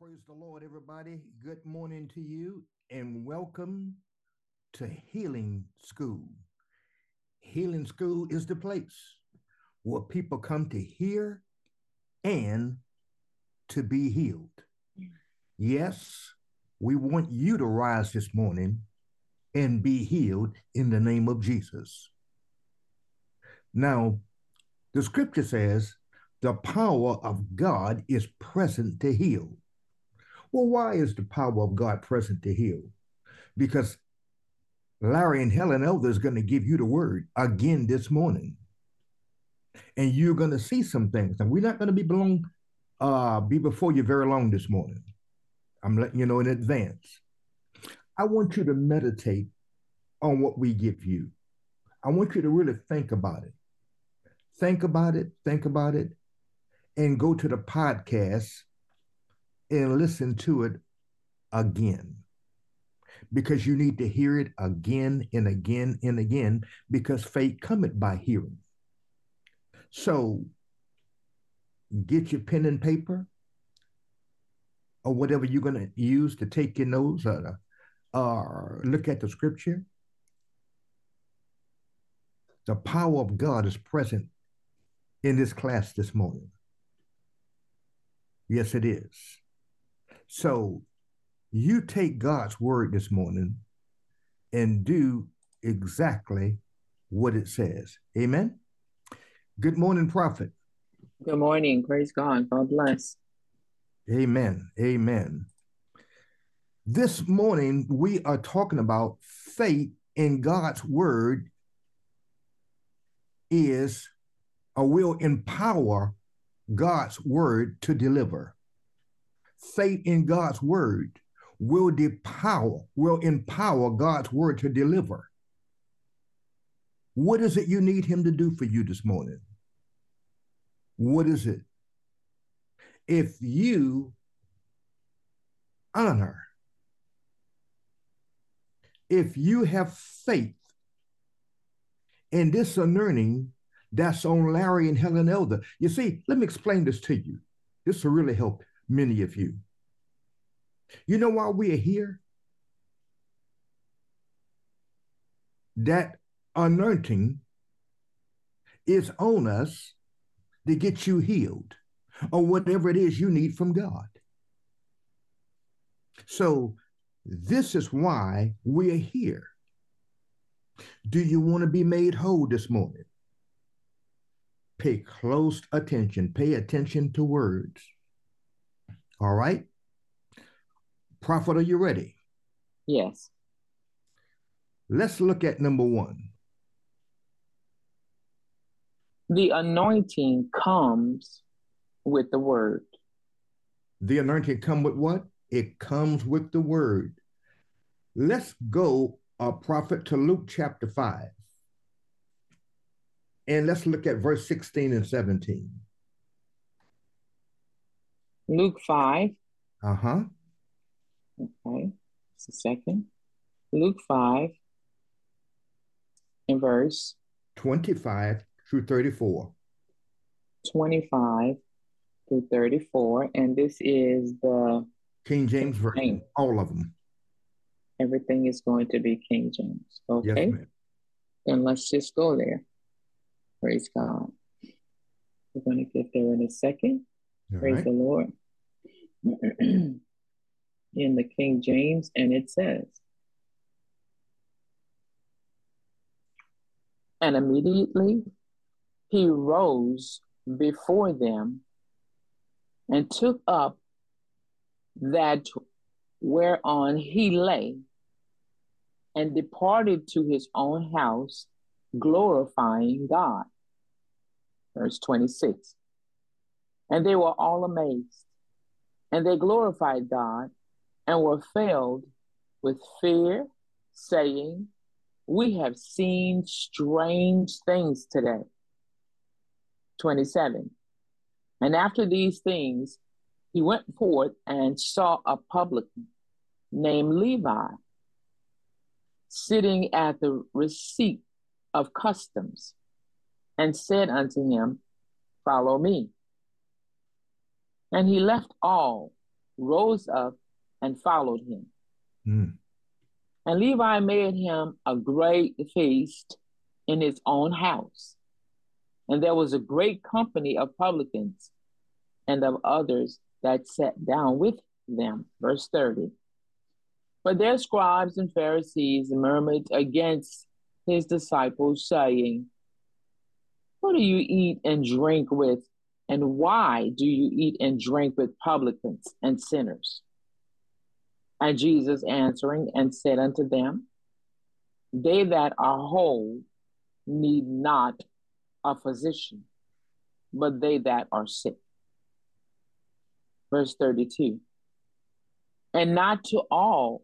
praise the Lord, everybody. Good morning to you, and welcome to Healing School. Healing School is the place where people come to hear and to be healed. Yes, we want you to rise this morning and be healed in the name of Jesus. Now, the scripture says the power of God is present to heal. Well, why is the power of God present to heal? Because Larry and Helen Elder is going to give you the word again this morning. And you're going to see some things. And we're not going to be belong, uh, be before you very long this morning. I'm letting you know in advance. I want you to meditate on what we give you. I want you to really think about it. Think about it, think about it, and go to the podcast and listen to it again because you need to hear it again and again and again because faith cometh by hearing. So get your pen and paper or whatever you're going to use to take your notes or, or look at the scripture. The power of God is present in this class this morning. Yes, it is. So you take God's word this morning and do exactly what it says. Amen. Good morning, prophet. Good morning. Praise God. God bless. Amen. Amen. This morning, we are talking about faith in God's word is or will empower God's word to deliver faith in God's word will depower, will empower God's word to deliver. What is it you need him to do for you this morning? What is it? If you honor, if you have faith in this anointing that's on Larry and Helen Elder, you see, let me explain this to you. This will really help many of you. You know why we are here? That anointing is on us to get you healed or whatever it is you need from God. So, this is why we are here. Do you want to be made whole this morning? Pay close attention, pay attention to words. All right. Prophet, are you ready? Yes. Let's look at number one. The anointing comes with the word. The anointing come with what? It comes with the word. Let's go, a uh, prophet, to Luke chapter 5. And let's look at verse 16 and 17. Luke 5. Uh huh. Okay, just a second. Luke 5 in verse 25 through 34. 25 through 34. And this is the King James Version, all of them. Everything is going to be King James. Okay. Yes, then let's just go there. Praise God. We're going to get there in a second. All Praise right. the Lord. in the King James, and it says, And immediately he rose before them and took up that whereon he lay and departed to his own house, glorifying God. Verse 26. And they were all amazed and they glorified God and were filled with fear, saying, We have seen strange things today. 27. And after these things, he went forth and saw a publican named Levi sitting at the receipt of customs and said unto him, Follow me. And he left all rose up and followed him. Mm. And Levi made him a great feast in his own house. And there was a great company of publicans and of others that sat down with them. Verse 30. But their scribes and Pharisees murmured against his disciples, saying, What do you eat and drink with? And why do you eat and drink with publicans and sinners? And Jesus answering and said unto them, They that are whole need not a physician, but they that are sick. Verse 32 And not to all,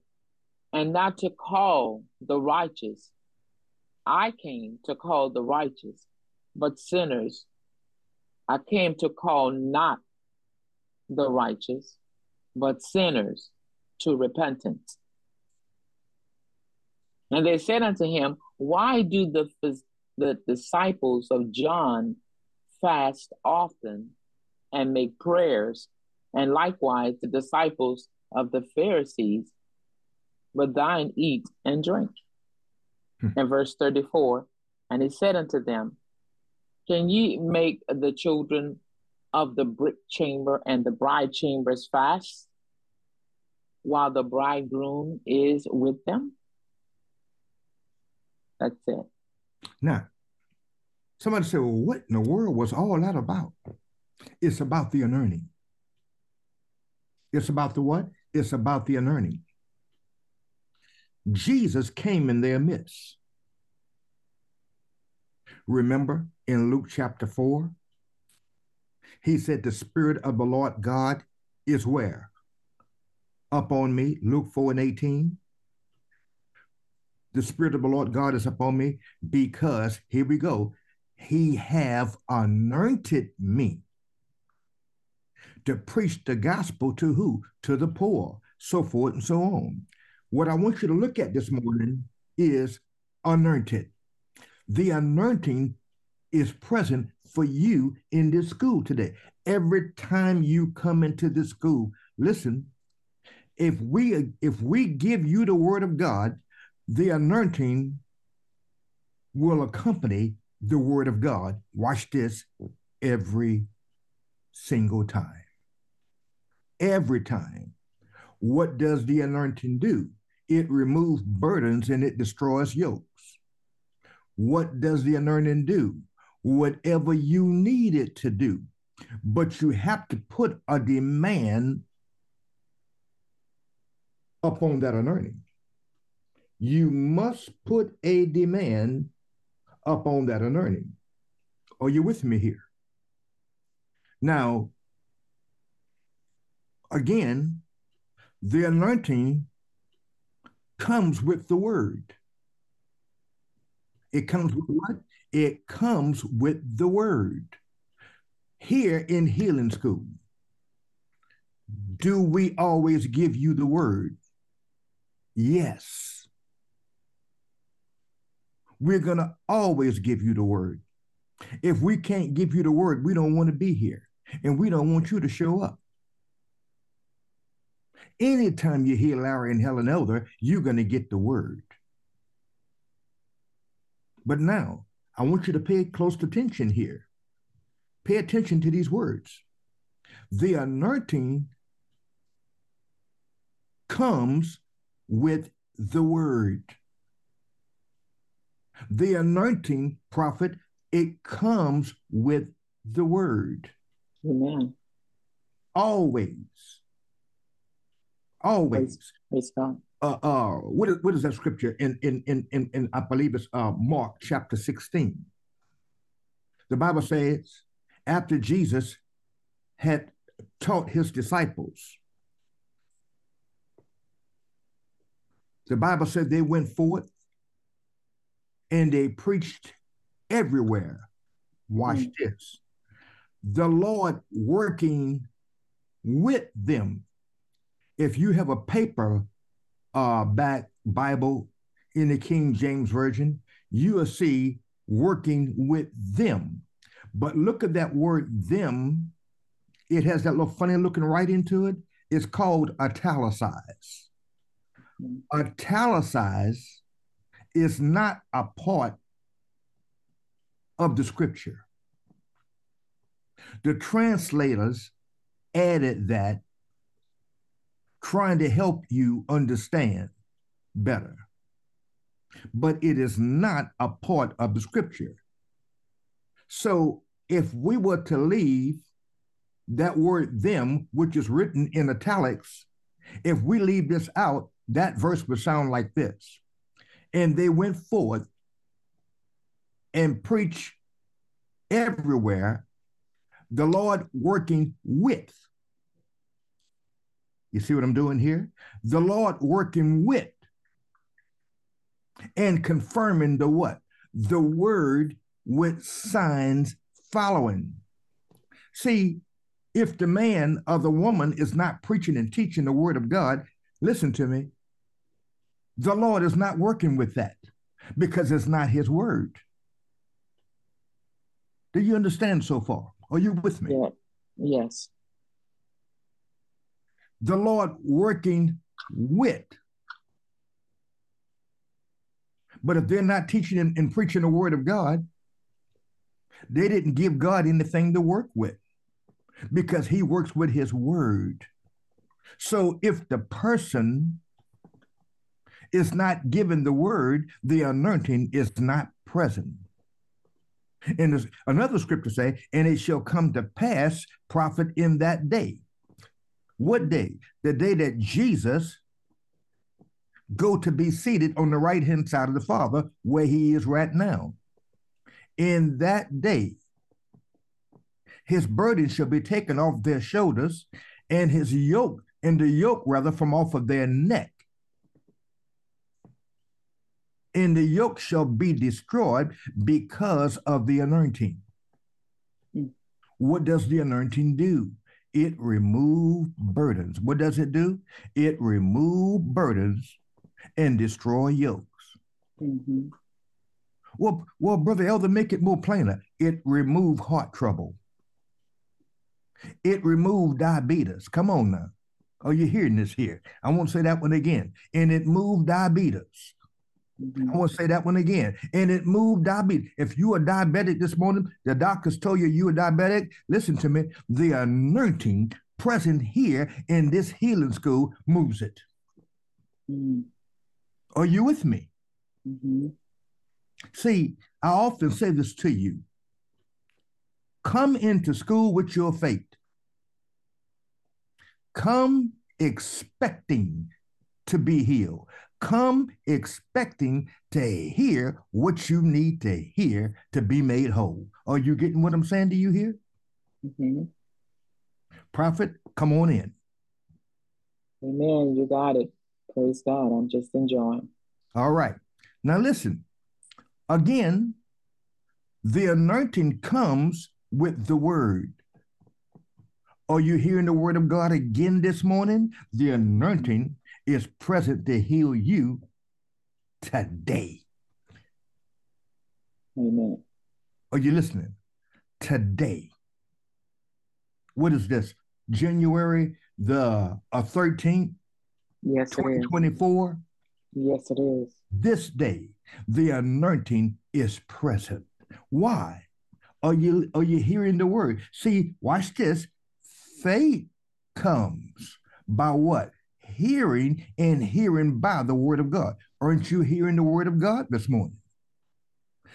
and not to call the righteous. I came to call the righteous, but sinners. I came to call not the righteous, but sinners to repentance. And they said unto him, Why do the, the disciples of John fast often and make prayers, and likewise the disciples of the Pharisees, but thine eat and drink? Hmm. And verse 34 And he said unto them, Can ye make the children of the brick chamber and the bride chambers fast? while the bridegroom is with them. That's it. Now, somebody said, well, what in the world was all that about? It's about the anointing. It's about the what? It's about the anointing. Jesus came in their midst. Remember in Luke chapter 4? He said, The Spirit of the Lord God is where? upon me, Luke 4 and 18. The Spirit of the Lord God is upon me because, here we go, he have anointed me to preach the gospel to who? To the poor, so forth and so on. What I want you to look at this morning is anointed. The anointing is present for you in this school today. Every time you come into this school, listen, if we if we give you the word of God, the anointing will accompany the word of God. Watch this every single time. Every time. What does the anointing do? It removes burdens and it destroys yokes. What does the anointing do? Whatever you need it to do. But you have to put a demand upon that anointing. You must put a demand upon that anointing. Are you with me here? Now, again, the anointing comes with the word. It comes with what? It comes with the word. Here in healing school, do we always give you the word? Yes. We're going to always give you the word. If we can't give you the word, we don't want to be here and we don't want you to show up. Anytime you hear Larry and Helen Elder, you're going to get the word. But now, I want you to pay close attention here. Pay attention to these words. The anointing comes with the word. The anointing prophet, it comes with the word. Amen. Always. Always. Praise, God. Uh, uh, what is, what is that scripture in, in, in, in, in I believe it's uh, Mark chapter 16. The Bible says, after Jesus had taught his disciples, The Bible said they went forth and they preached everywhere. Watch mm. this. The Lord working with them. If you have a paper uh, back Bible in the King James Version, you will see working with them. But look at that word them. It has that little funny looking right into it. it. is called italicized. Mm-hmm. Italicized is not a part of the scripture. The translators added that trying to help you understand better. But it is not a part of the scripture. So if we were to leave that word them, which is written in italics, if we leave this out, that verse would sound like this. And they went forth and preached everywhere, the Lord working with. You see what I'm doing here? The Lord working with and confirming the what? The word with signs following. See, if the man or the woman is not preaching and teaching the word of God, listen to me, the Lord is not working with that because it's not his word. Do you understand so far? Are you with me? Yeah. Yes. The Lord working with. But if they're not teaching and, and preaching the word of God, they didn't give God anything to work with because he works with his word. So if the person is not given the word, the anointing is not present. And another scripture say, and it shall come to pass, prophet, in that day. What day? The day that Jesus go to be seated on the right hand side of the Father, where he is right now. In that day, his burden shall be taken off their shoulders, and his yoke, and the yoke rather from off of their neck. And the yoke shall be destroyed because of the anointing. Mm. What does the anointing do? It remove burdens. What does it do? It remove burdens and destroy yokes. Mm-hmm. Well, well, brother Elder, make it more plainer. It remove heart trouble. It removed diabetes. Come on now. Are you hearing this here? I won't say that one again. And it moved diabetes. I want to say that one again. And it moved diabetes. If you are diabetic this morning, the doctors told you you are diabetic. Listen to me. The anointing present here in this healing school moves it. Mm-hmm. Are you with me? Mm-hmm. See, I often say this to you come into school with your faith. Come expecting to be healed. Come expecting to hear what you need to hear to be made whole. Are you getting what I'm saying to you here? Mm-hmm. Prophet, come on in. Amen. You got it. Praise God. I'm just enjoying. All right. Now listen. Again, the anointing comes with the word. Are you hearing the word of God again this morning? The anointing is present to heal you today. Amen. Are you listening? Today. What is this? January the uh, 13th? Yes, 2024? Yes, it is. This day, the anointing is present. Why? Are you are you hearing the word? See, watch this faith comes by what? Hearing and hearing by the word of God. Aren't you hearing the word of God this morning?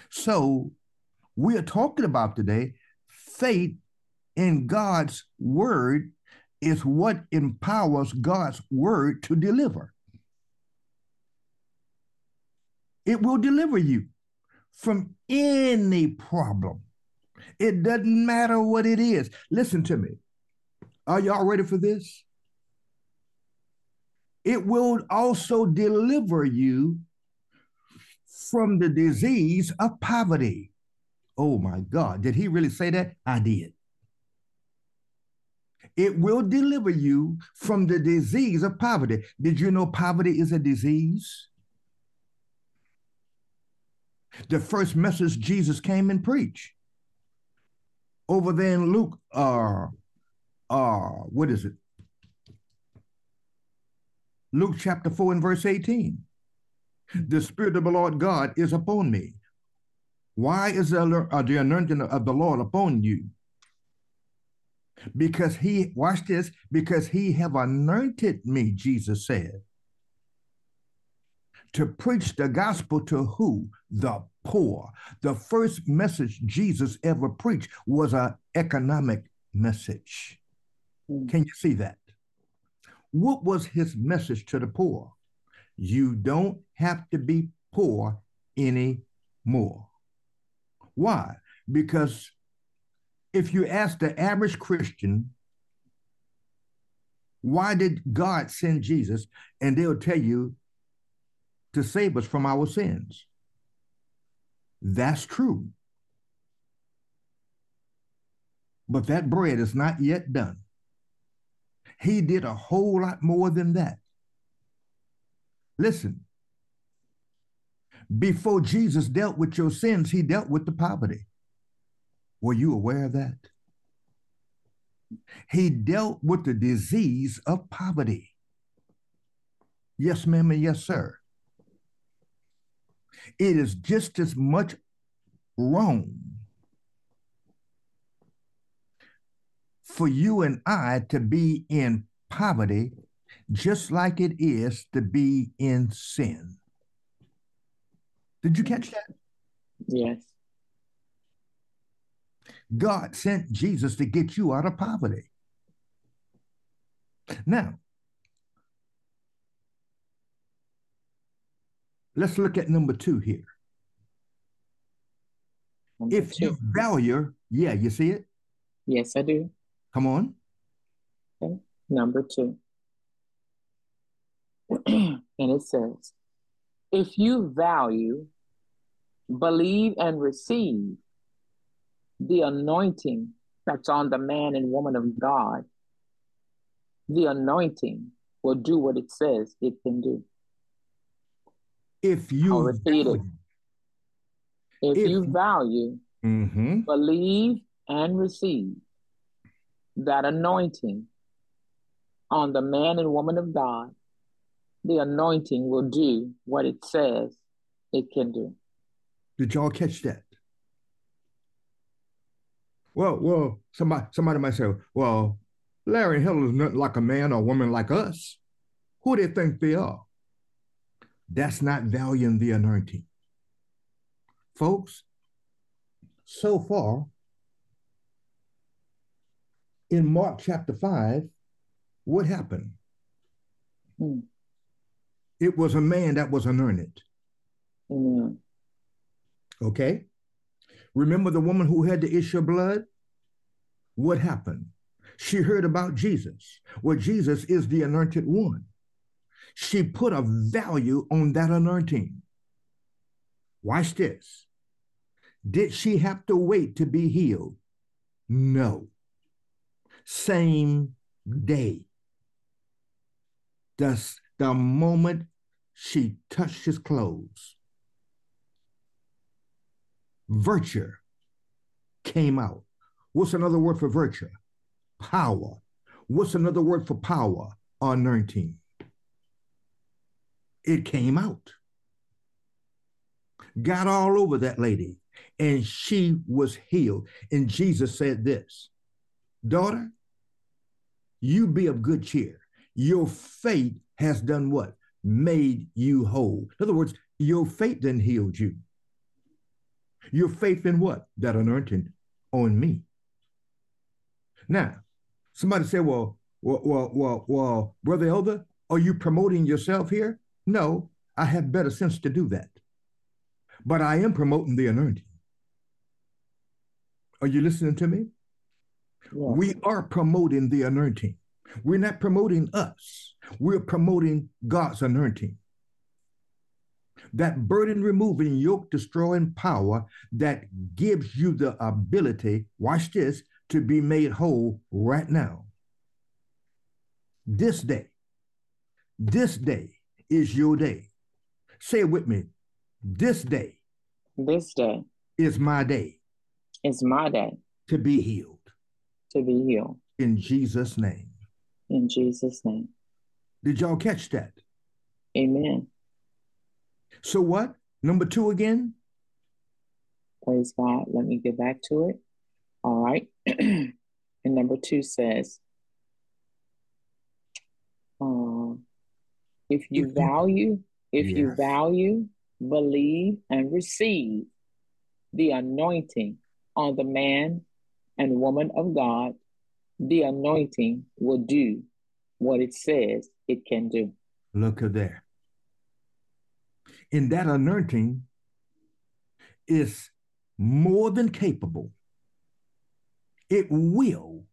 So, we are talking about today faith in God's word is what empowers God's word to deliver. It will deliver you from any problem. It doesn't matter what it is. Listen to me. Are y'all ready for this? It will also deliver you from the disease of poverty. Oh my God, did he really say that? I did. It will deliver you from the disease of poverty. Did you know poverty is a disease? The first message Jesus came and preached. Over there in Luke uh, uh, what is it? Luke chapter 4 and verse 18. The Spirit of the Lord God is upon me. Why is the, uh, the anointing of the Lord upon you? Because he, watch this, because he have anointed me, Jesus said, to preach the gospel to who? The poor. The first message Jesus ever preached was an economic message. Mm. Can you see that? What was his message to the poor? You don't have to be poor anymore. Why? Because if you ask the average Christian, why did God send Jesus? And they'll tell you to save us from our sins. That's true. But that bread is not yet done. He did a whole lot more than that. Listen, before Jesus dealt with your sins, he dealt with the poverty. Were you aware of that? He dealt with the disease of poverty. Yes, ma'am, and yes, sir. It is just as much wrong for you and I to be in poverty just like it is to be in sin. Did you catch that? Yes. God sent Jesus to get you out of poverty. Now, let's look at number two here. Number if two. you value, yeah, you see it? Yes, I do. Come on. Okay. Number two. and it says, if you value, believe, and receive the anointing that's on the man and woman of God, the anointing will do what it says it can do. If you I'll repeat it. If, if you value, mm-hmm. believe, and receive that anointing on the man and woman of God, the anointing will do what it says it can do. Did y'all catch that? Well, well, somebody somebody might say, well, Larry Hill is nothing like a man or woman like us. Who do they think they are? That's not valuing the anointing. Folks, so far, in Mark chapter 5, what happened? Mm. It was a man that was anointed. Mm. Okay? Remember the woman who had the issue of blood? What happened? She heard about Jesus. Well, Jesus is the anointed one. She put a value on that anointing. Watch this. Did she have to wait to be healed? No same day. The, the moment she touched his clothes, virtue came out. What's another word for virtue? Power. What's another word for power? Anointing. It came out. Got all over that lady, and she was healed. And Jesus said this Daughter, you be of good cheer. Your faith has done what? Made you whole. In other words, your faith then healed you. Your faith in what? That anointing on me. Now, somebody say, well, well, well, well, well, Brother Elder, are you promoting yourself here? No, I have better sense to do that. But I am promoting the anointing. Are you listening to me? We are promoting the anointing. We're not promoting us, we're promoting God's anointing. That burden removing, yoke destroying power that gives you the ability, watch this, to be made whole right now. This day, this day is your day. Say it with me. This day. This day. Is my day. Is my day. To be healed to be healed. In Jesus' name. In Jesus' name. Did y'all catch that? Amen. So what? Number two again? Praise God. Let me get back to it. All right. and number two says, uh, if you value, if yes. you value, believe, and receive the anointing on the man and woman of God, the anointing will do what it says it can do. Look at there. In that anointing is more than capable. It will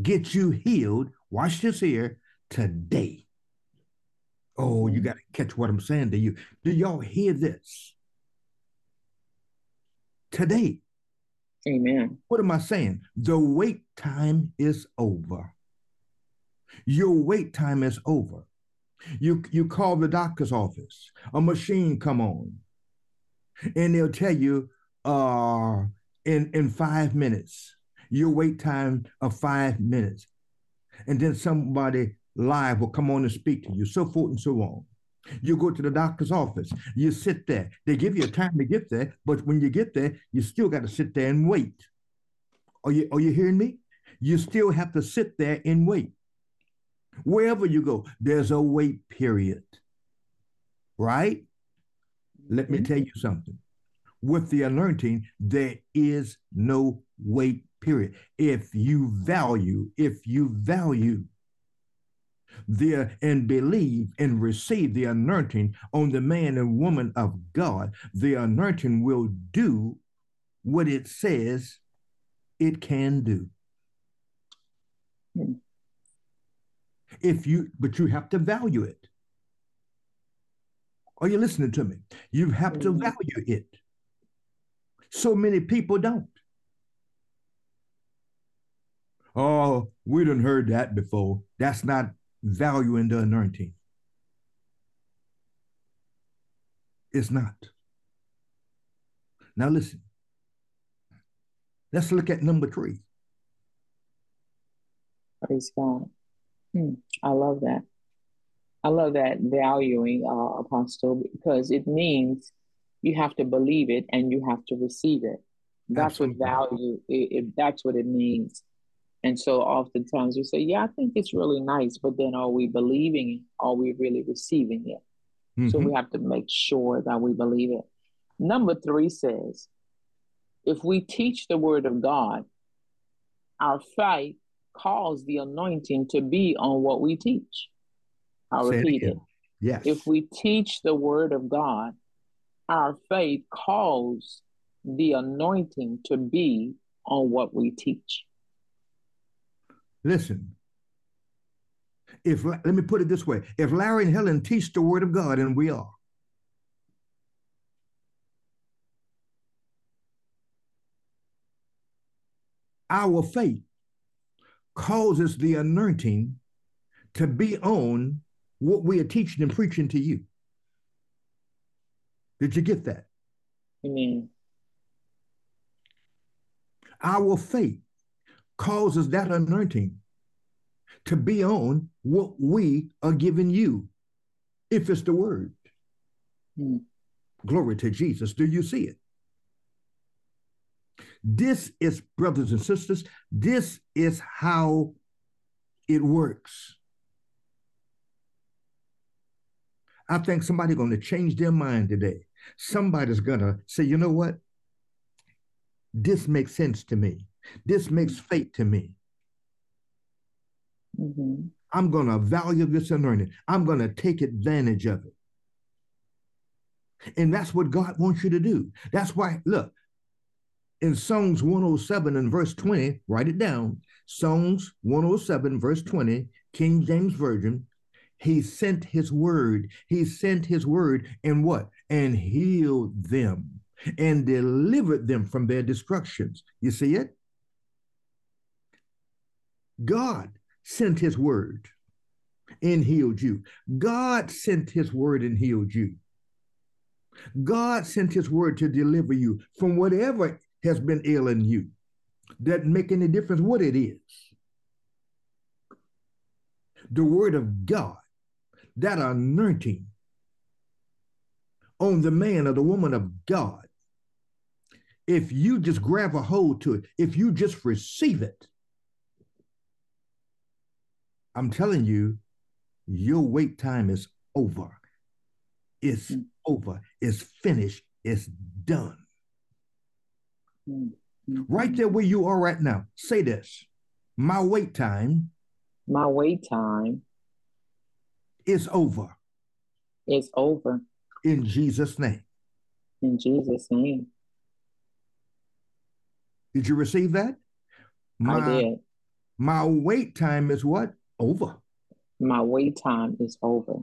get you healed. Watch this here today. Oh, you got to catch what I'm saying to you. Do y'all hear this? Today. Amen. What am I saying? The wait time is over. Your wait time is over. You you call the doctor's office, a machine come on, and they'll tell you uh in in five minutes, your wait time of five minutes. And then somebody live will come on and speak to you, so forth and so on. You go to the doctor's office, you sit there. They give you a time to get there, but when you get there, you still got to sit there and wait. Are you are you hearing me? You still have to sit there and wait. Wherever you go, there's a wait period. Right? Let me mm-hmm. tell you something. With the anointing, there is no wait period. If you value, if you value the and believe and receive the anointing on the man and woman of God, the anointing will do what it says it can do. Hmm. If you, but you have to value it. Are you listening to me? You have to value it. So many people don't. Oh, we didn't heard that before. That's not valuing the anointing. It's not. Now listen. Let's look at number three. Praise God. Hmm, I love that. I love that valuing, uh, Apostle, because it means you have to believe it and you have to receive it. That's Absolutely. what value. It, it, that's what it means. And so oftentimes we say, yeah, I think it's really nice, but then are we believing it? Are we really receiving it? Mm-hmm. So we have to make sure that we believe it. Number three says, if we teach the word of God, our faith calls the anointing to be on what we teach. I'll say repeat it, it. Yes. If we teach the word of God, our faith calls the anointing to be on what we teach. Listen, if let me put it this way if Larry and Helen teach the word of God, and we are, our faith causes the anointing to be on what we are teaching and preaching to you. Did you get that? Amen. Our faith causes that anointing to be on what we are giving you, if it's the word. Mm. Glory to Jesus. Do you see it? This is, brothers and sisters, this is how it works. I think somebody's going to change their mind today. Somebody's going to say, you know what? This makes sense to me. This makes faith to me. Mm-hmm. I'm going to value this anointing. I'm going to take advantage of it. And that's what God wants you to do. That's why, look, in Psalms 107 and verse 20, write it down. Psalms 107, verse 20, King James Version, he sent his word. He sent his word and what? And healed them and delivered them from their destructions. You see it? God sent his word and healed you. God sent his word and healed you. God sent his word to deliver you from whatever has been ailing you. Doesn't make any difference what it is. the word of God, that anointing on the man or the woman of God, if you just grab a hold to it, if you just receive it, I'm telling you, your wait time is over. It's mm. over. It's finished. It's done. Mm. Right there where you are right now, say this My wait time. My wait time is over. It's over. In Jesus' name. In Jesus' name. Did you receive that? My, I did. My wait time is what? Over. My wait time is over.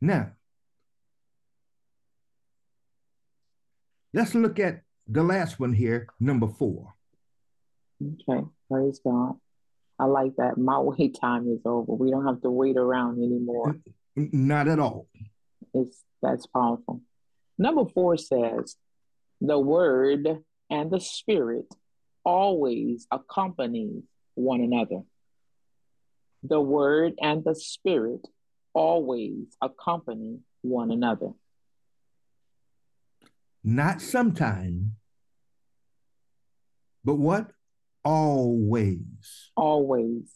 Now, let's look at the last one here, number four. Okay, praise God. I like that. My wait time is over. We don't have to wait around anymore. Not at all. It's that's powerful. Number four says, the word and the spirit always accompany one another. The word and the spirit always accompany one another. Not sometime, but what? Always. Always.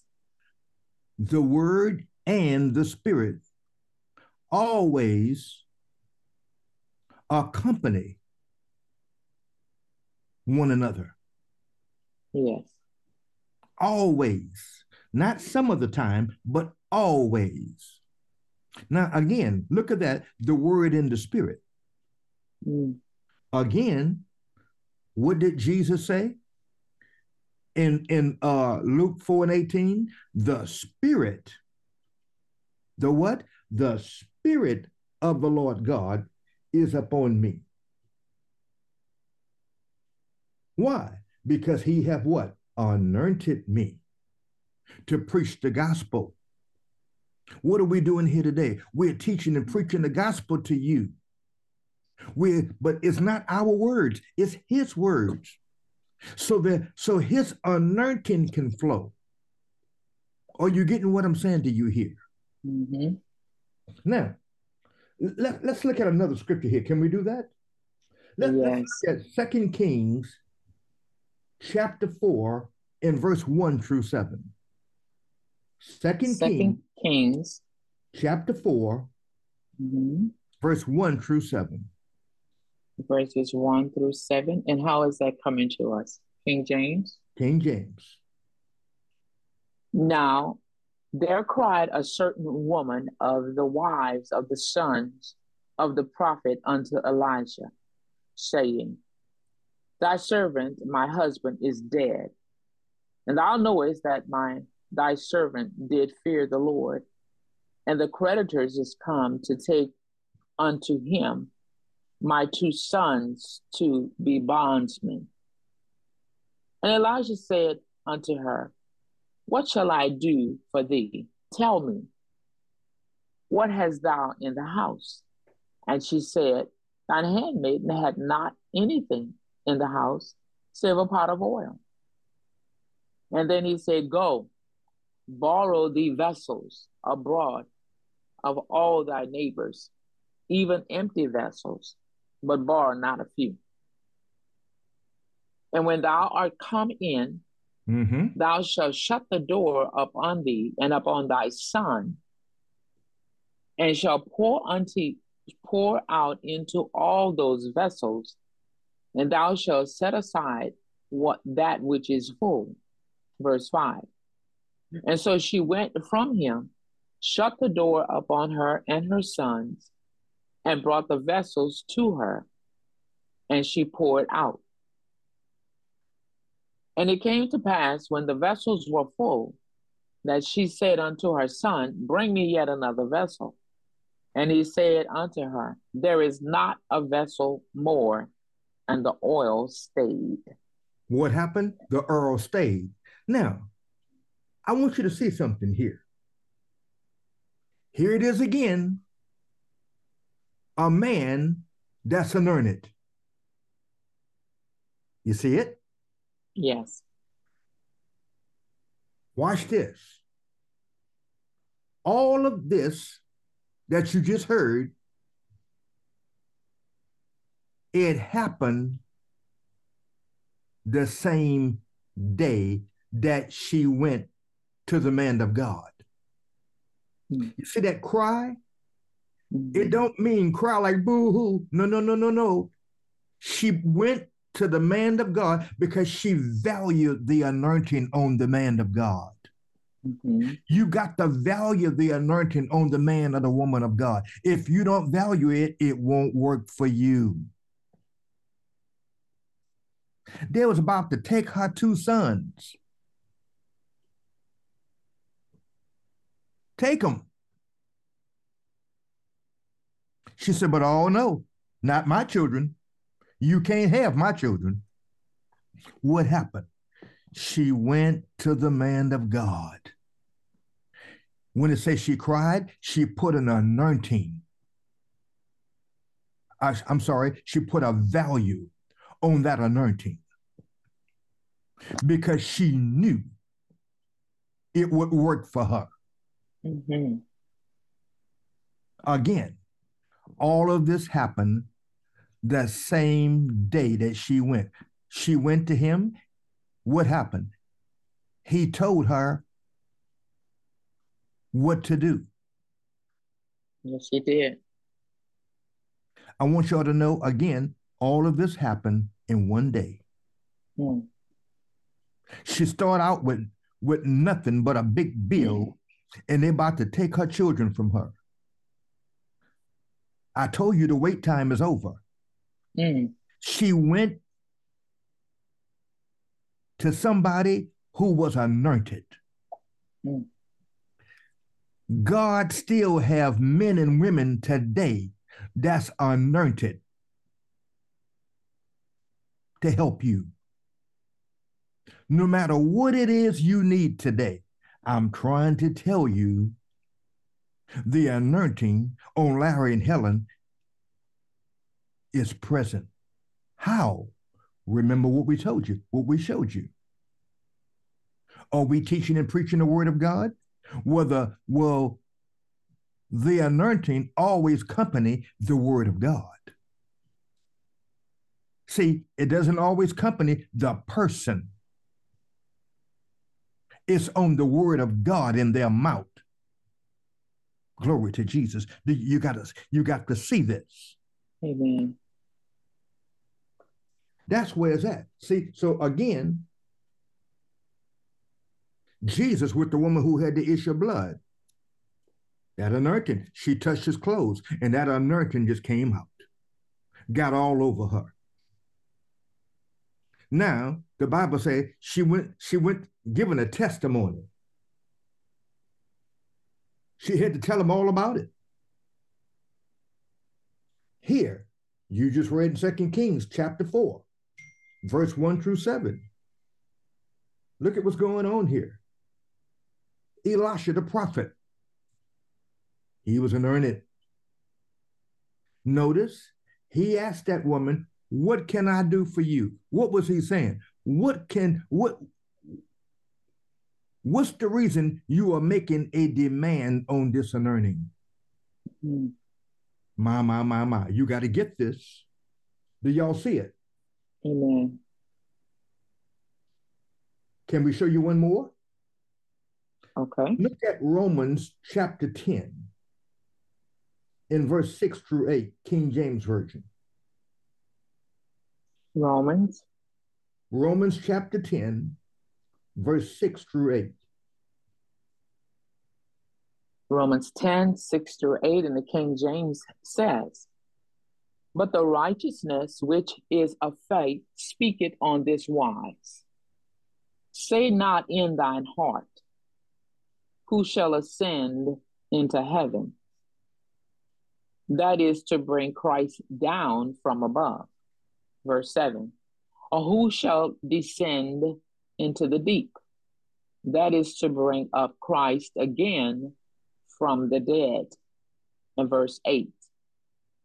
The word and the spirit always accompany one another. Yes. Always. Not some of the time, but always. Now, again, look at that the word in the spirit. Mm. Again, what did Jesus say? In, in uh, Luke 4 and 18, the spirit, the what? The spirit of the Lord God is upon me. Why? Because he have what? Anointed me to preach the gospel. What are we doing here today? We're teaching and preaching the gospel to you. We but it's not our words, it's his words. So that so his anointing can flow. Are you getting what I'm saying to you here? Mm-hmm. Now, let, let's look at another scripture here. Can we do that? Let, yes. Let's look at Second Kings chapter 4 in verse 1 through 7. Second, Second King, Kings chapter 4 mm-hmm. verse 1 through 7. Verses 1 through 7. And how is that coming to us? King James? King James. Now there cried a certain woman of the wives of the sons of the prophet unto Elisha, saying, Thy servant, my husband, is dead. And thou knowest that my thy servant did fear the Lord, and the creditors is come to take unto him my two sons to be bondsmen. And Elisha said unto her, What shall I do for thee? Tell me, what hast thou in the house? And she said, Thine handmaiden had not anything in the house save a pot of oil. And then he said, Go, borrow the vessels abroad of all thy neighbors, even empty vessels, but borrow not a few. And when thou art come in, mm-hmm. thou shalt shut the door upon thee and upon thy son, and shall pour unto pour out into all those vessels and thou shalt set aside what that which is full. Verse 5. And so she went from him, shut the door upon her and her sons, and brought the vessels to her, and she poured out. And it came to pass when the vessels were full, that she said unto her son, Bring me yet another vessel. And he said unto her, There is not a vessel more and the oil stayed. What happened? The oil stayed. Now, I want you to see something here. Here it is again. A man that's anointed. You see it? Yes. Watch this. All of this that you just heard, it happened the same day that she went to the man of God. Mm. You see that cry? Mm. It don't mean cry like boo-hoo. No, no, no, no, no. She went to the man of God because she valued the anointing on the man of God. Mm-hmm. You got to value the anointing on the man or the woman of God. If you don't value it, it won't work for you. They was about to take her two sons. Take them. She said, but oh no, not my children. You can't have my children. What happened? She went to the man of God. When it says she cried, she put an anointing. I, I'm sorry, she put a value on that anointing because she knew it would work for her. Mm-hmm. Again, all of this happened the same day that she went. She went to him. What happened? He told her what to do. Yes, he did. I want y'all to know again, all of this happened in one day. Hmm. She started out with, with nothing but a big bill, and they're about to take her children from her. I told you the wait time is over. Mm. She went to somebody who was anointed. Mm. God still have men and women today that's anointed to help you. No matter what it is you need today, I'm trying to tell you the anointing on Larry and Helen is present. How? Remember what we told you, what we showed you. Are we teaching and preaching the word of God? Whether will the anointing always accompany the word of God? See, it doesn't always accompany the person. It's on the word of God in their mouth. Glory to Jesus. You got to, you got to see this. Amen. That's where it's at. See, so again, Jesus with the woman who had the issue of blood. That anointing, she touched his clothes, and that anointing just came out, got all over her. Now, the Bible says she went, she went giving a testimony. She had to tell him all about it. Here, you just read in Second Kings chapter 4, verse 1 through 7. Look at what's going on here. Elisha the prophet, he was an anointed. Notice he asked that woman, What can I do for you? What was he saying? What can, what, What's the reason you are making a demand on this anointing? Mm-hmm. My, my, my, my. You got to get this. Do y'all see it? Amen. Can we show you one more? Okay. Look at Romans chapter 10 in verse 6 through 8, King James Version. Romans. Romans chapter 10, verse 6 through 8. Romans 10, 6 through 8 in the King James says, But the righteousness which is of faith speaketh on this wise Say not in thine heart, Who shall ascend into heaven? That is to bring Christ down from above. Verse 7 Or who shall descend into the deep. That is to bring up Christ again from the dead. In verse 8.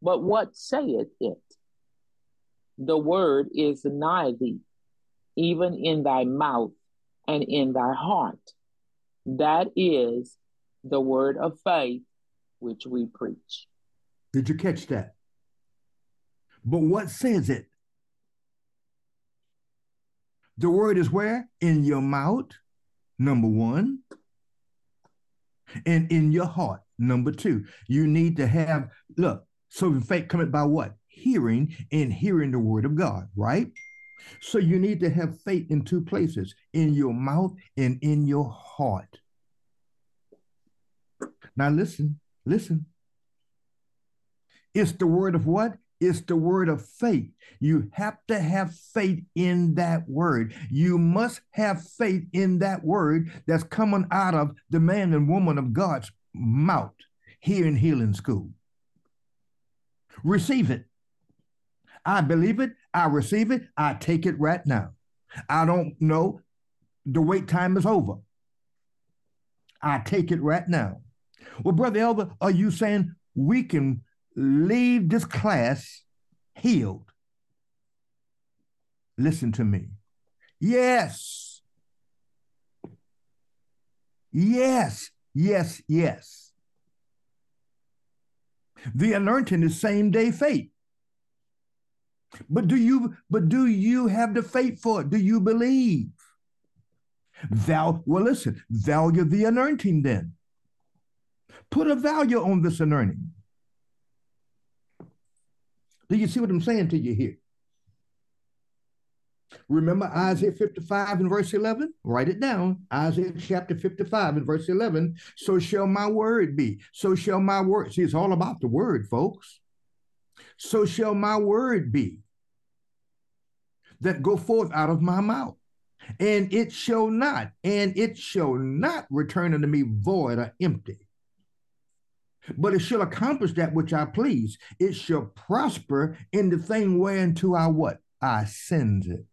But what saith it? The word is nigh thee, even in thy mouth and in thy heart. That is the word of faith which we preach. Did you catch that? But what says it? The word is where? In your mouth, number one, and in your heart, number two. You need to have, look, so faith coming by what? Hearing and hearing the word of God, right? So you need to have faith in two places in your mouth and in your heart. Now, listen, listen. It's the word of what? It's the word of faith. You have to have faith in that word. You must have faith in that word that's coming out of the man and woman of God's mouth here in Healing School. Receive it. I believe it. I receive it. I take it right now. I don't know. The wait time is over. I take it right now. Well, Brother Elder, are you saying we can leave this class healed? Listen to me. Yes. Yes, yes, yes. The anointing is same day faith. But do you but do you have the faith for it? Do you believe? Val well listen, value the anointing then. Put a value on this anointing. Do you see what I'm saying to you here? Remember Isaiah 55 and verse 11? Write it down. Isaiah chapter 55 and verse 11. So shall my word be. So shall my word. See, it's all about the word, folks. So shall my word be that go forth out of my mouth. And it shall not, and it shall not return unto me void or empty. But it shall accomplish that which I please. It shall prosper in the thing whereunto I what? I send it.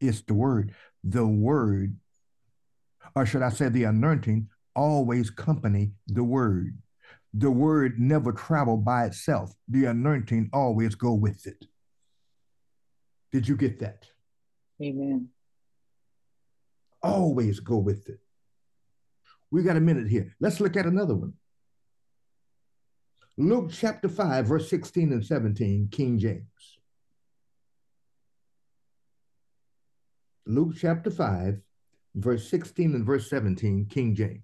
It's the word. The word, or should I say the anointing, always accompany the word the word never travel by itself. The anointing always go with it. Did you get that? Amen. Always go with it. We got a minute here. Let's look at another one. Luke chapter 5, verse 16 and 17, King James. Luke chapter 5, verse 16 and verse 17, King James.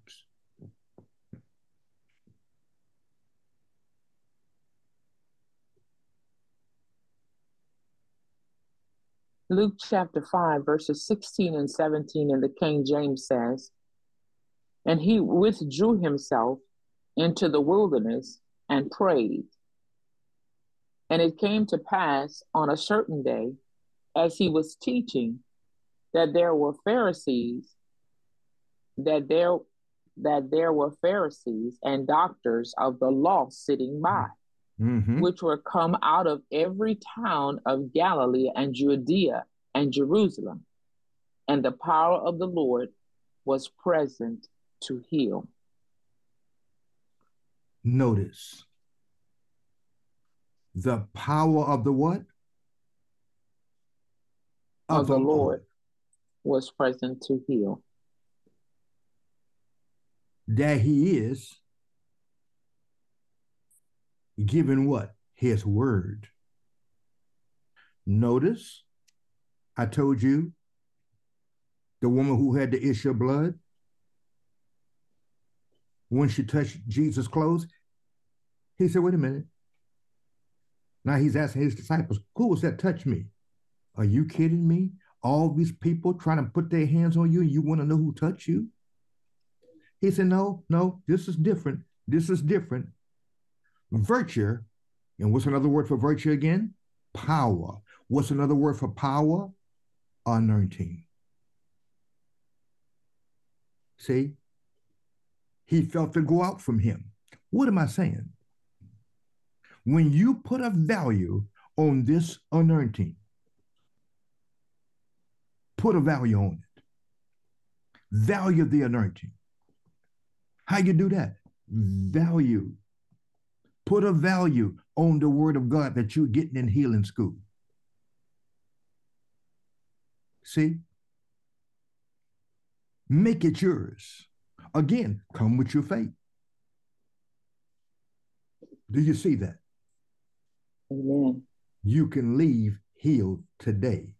Luke chapter 5, verses 16 and 17 in the King James says, And he withdrew himself into the wilderness and prayed. And it came to pass on a certain day, as he was teaching, that there were Pharisees, that there that there were Pharisees and doctors of the law sitting by mm-hmm. which were come out of every town of Galilee and Judea and Jerusalem. And the power of the Lord was present to heal. Notice the power of the what? Of, of the, the Lord, Lord was present to heal. That he is given what? His word. Notice, I told you the woman who had the issue of blood, when she touched Jesus' clothes, he said, wait a minute. Now he's asking his disciples, who was that touch me? Are you kidding me? All these people trying to put their hands on you and you want to know who touched you? He said, no, no, this is different. This is different. Virtue, and what's another word for virtue again? Power. What's another word for power? Anointing. See? He felt to go out from him. What am I saying? When you put a value on this anointing, put a value on it. Value the anointing. How you do that? Value Put a value on the word of God that you're getting in healing school. See? Make it yours. Again, come with your faith. Do you see that? Amen. You can leave healed today.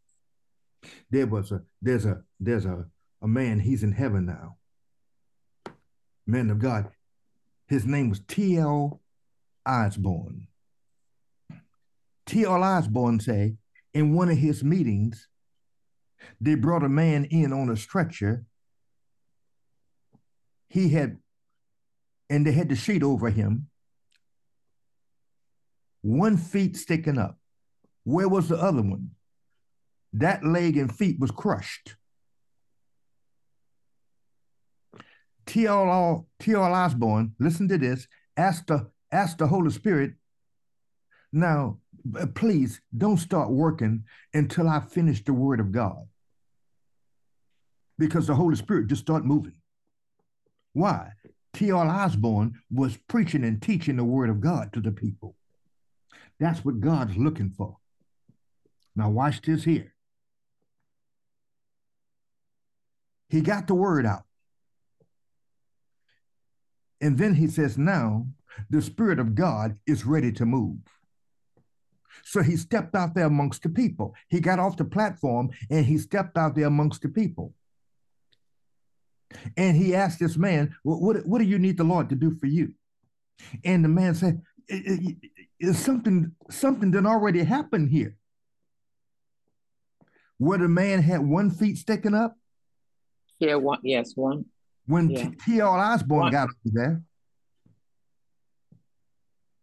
There was a there's a there's a, a man, he's in heaven now. Man of God. His name was T.L. Osborn. T.L. Osborn say in one of his meetings, they brought a man in on a stretcher. He had, and they had the sheet over him, one feet sticking up. Where was the other one? That leg and feet was crushed. T.L. Osborn, listen to this, asked the, asked the Holy Spirit, now, uh, please don't start working until I finish the word of God. Because the Holy Spirit just start moving. Why? T.L. Osborn was preaching and teaching the word of God to the people. That's what God's looking for. Now, watch this here. He got the word out. And then he says, Now the Spirit of God is ready to move. So he stepped out there amongst the people. He got off the platform and he stepped out there amongst the people. And he asked this man, what, what, do you need the Lord to do for you? And the man said, is something something that already happened here. Where the man had one feet sticking up. Yeah, one. Yes, one. When yeah. T.L. Osborn one. got over there,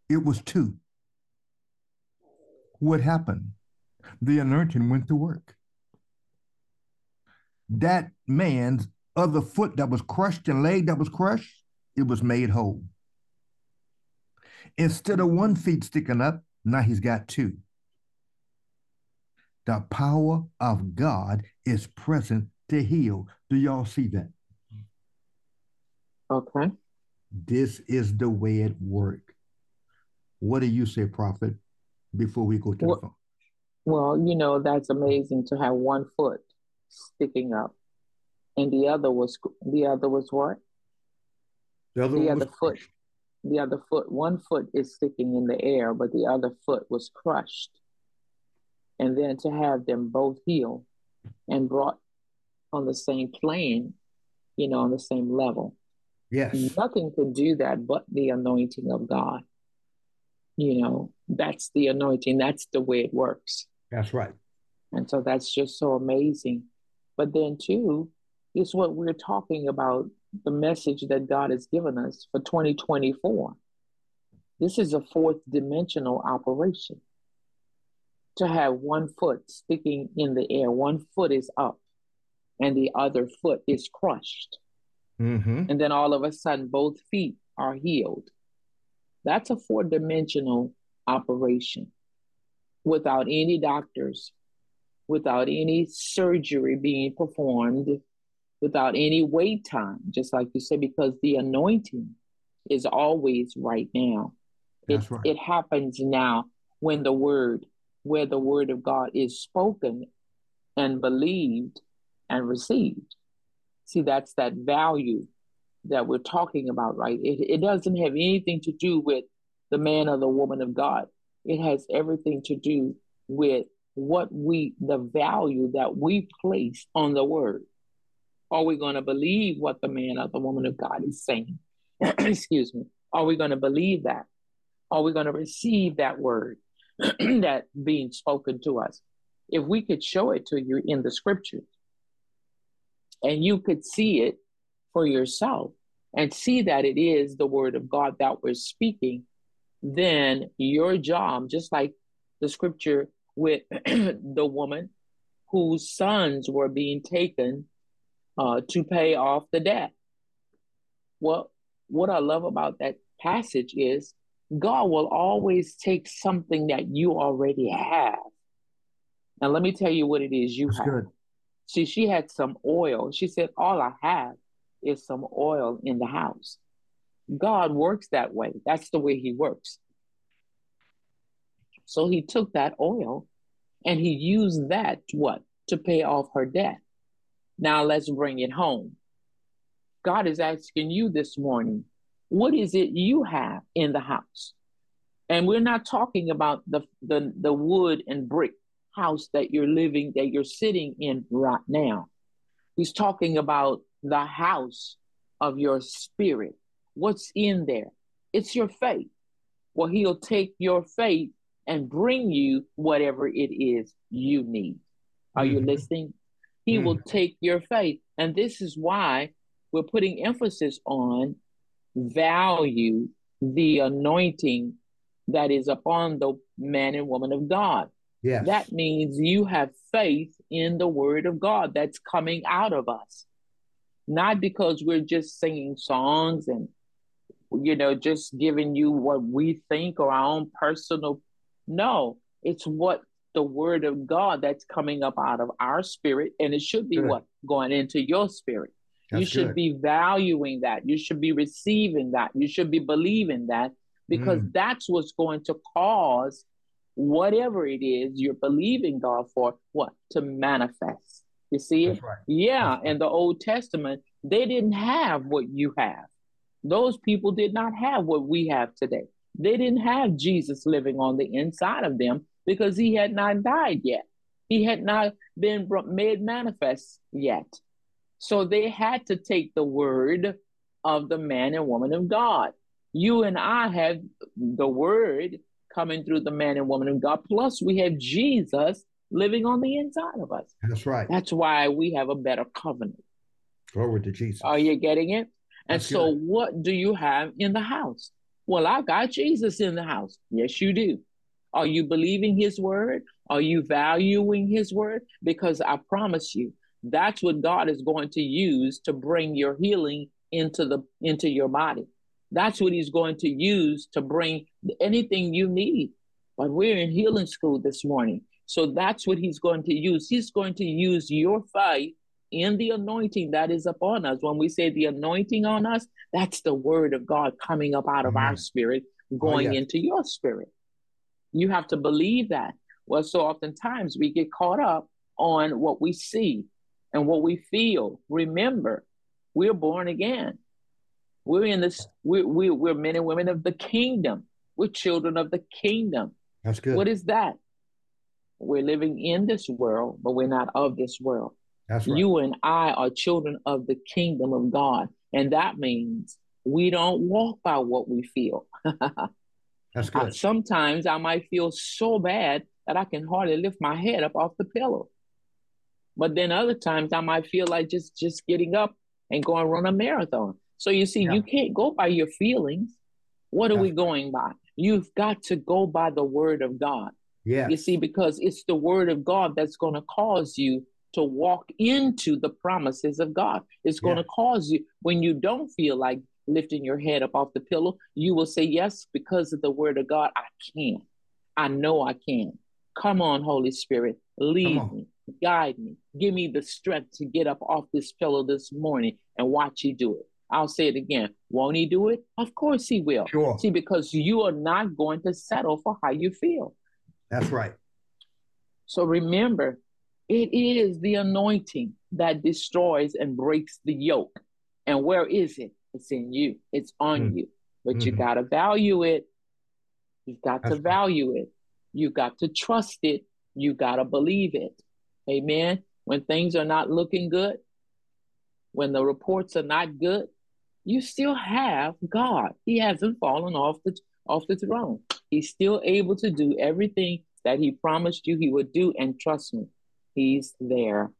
it was two. What happened? The anointing went to work. That man's other foot that was crushed and leg that was crushed, it was made whole. Instead of one feet sticking up, now he's got two. The power of God is present to heal. Do y'all see that? Okay. This is the way it works. What do you say, Prophet, before we go to well, the phone? Well, you know, that's amazing to have one foot sticking up. And the other was the other was what? The other, the other foot. Crushed the other foot, one foot is sticking in the air, but the other foot was crushed. And then to have them both heal and brought on the same plane, you know, on the same level. Yes. Nothing could do that but the anointing of God. You know, that's the anointing. That's the way it works. That's right. And so that's just so amazing. But then, too, is what we're talking about the message that God has given us for 2024. This is a fourth dimensional operation. To have one foot sticking in the air, one foot is up, and the other foot is crushed. Mm-hmm. And then all of a sudden, both feet are healed. That's a four dimensional operation without any doctors, without any surgery being performed, without any wait time, just like you said, because the anointing is always right now. It, right. it happens now when the word, where the word of God is spoken and believed and received. See, that's that value that we're talking about, right? It, it doesn't have anything to do with the man or the woman of God. It has everything to do with what we, the value that we place on the word. Are we going to believe what the man or the woman of God is saying? Excuse me. Are we going to believe that? Are we going to receive that word that being spoken to us? If we could show it to you in the scriptures and you could see it for yourself and see that it is the word of God that we're speaking, then your job, just like the scripture with the woman whose sons were being taken uh, to pay off the debt. Well, what I love about that passage is God will always take something that you already have. Now, let me tell you what it is you That's have. Good. See, she had some oil. She said, All I have is some oil in the house. God works that way. That's the way He works. So He took that oil and He used that, what? To pay off her debt. Now let's bring it home. God is asking you this morning, what is it you have in the house? And we're not talking about the, the, the wood and brick house that you're living, that you're sitting in right now. He's talking about the house of your spirit. What's in there? It's your faith. Well, he'll take your faith and bring you whatever it is you need. Are mm-hmm. you listening? He mm-hmm. will take your faith. And this is why we're putting emphasis on value the anointing that is upon the man and woman of God. Yes. That means you have faith in the word of God that's coming out of us. Not because we're just singing songs and, you know, just giving you what we think or our own personal. No, it's what the word of God that's coming up out of our spirit. And it should be good. what? Going into your spirit. That's you should good. be valuing that. You should be receiving that. You should be believing that because mm. that's what's going to cause whatever it is you're believing God for, what? To manifest. You see it? Right. Yeah. In the Old Testament, they didn't have what you have. Those people did not have what we have today. They didn't have Jesus living on the inside of them because he had not died yet. He had not been made manifest yet. So they had to take the word of the man and woman of God. You and I have the word coming through the man and woman of God. Plus, we have Jesus living on the inside of us. That's right. That's why we have a better covenant. Glory to Jesus. Are you getting it? And That's so, good. what do you have in the house? Well, I've got Jesus in the house. Yes, you do. Are you believing his word? Are you valuing his word? Because I promise you, that's what God is going to use to bring your healing into the into your body. That's what he's going to use to bring anything you need. But we're in healing school this morning. So that's what he's going to use. He's going to use your faith in the anointing that is upon us. When we say the anointing on us, that's the word of God coming up out of our spirit, oh, going oh, yes. into your spirit. You have to believe that. Well, so oftentimes we get caught up on what we see and what we feel. Remember, we're born again. We're in this, we're, we're, we're men and women of the kingdom. We're children of the kingdom. That's good. What is that? We're living in this world, but we're not of this world. That's right. You and I are children of the kingdom of God. And that means we don't walk by what we feel. That's good. sometimes I might feel so bad that I can hardly lift my head up off the pillow. But then other times I might feel like just just getting up and going run a marathon. So you see, yeah. you can't go by your feelings. What are we going by? You've got to go by the word of God. Yeah. You see, because it's the word of God that's going to cause you to walk into the promises of God. It's going yeah. to cause you, when you don't feel like lifting your head up off the pillow, you will say, Yes, because of the word of God, I can. I know I can. Come on, Holy Spirit, lead me, guide me, give me the strength to get up off this pillow this morning and watch you do it. I'll say it again. Won't he do it? Of course he will. Sure. See, because you are not going to settle for how you feel. That's right. So remember, it is the anointing that destroys and breaks the yoke. And where is it? It's in you, it's on mm. you. But mm-hmm. you got to value it. You've got That's to value right. it. You got to trust it. You got to believe it. Amen. When things are not looking good, when the reports are not good, you still have God. He hasn't fallen off the off the throne. He's still able to do everything that he promised you he would do. And trust me, he's there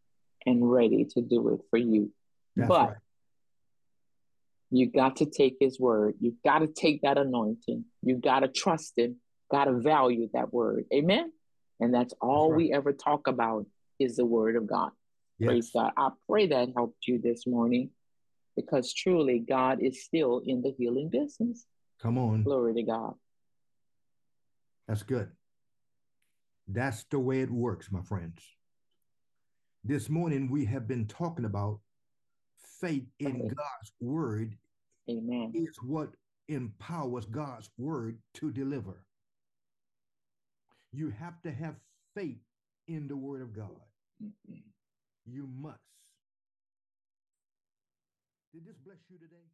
and ready to do it for you. That's but right. You got to take his word. You got to take that anointing. You got to trust him. Got to value that word. Amen. And that's all that's right. we ever talk about is the word of God. Yes. Praise God. I pray that helped you this morning because truly God is still in the healing business. Come on. Glory to God. That's good. That's the way it works, my friends. This morning we have been talking about faith in. God's word. Amen. Is what empowers God's word to deliver. You have to have faith in the word of God. Mm-hmm. You must. Did this bless you today?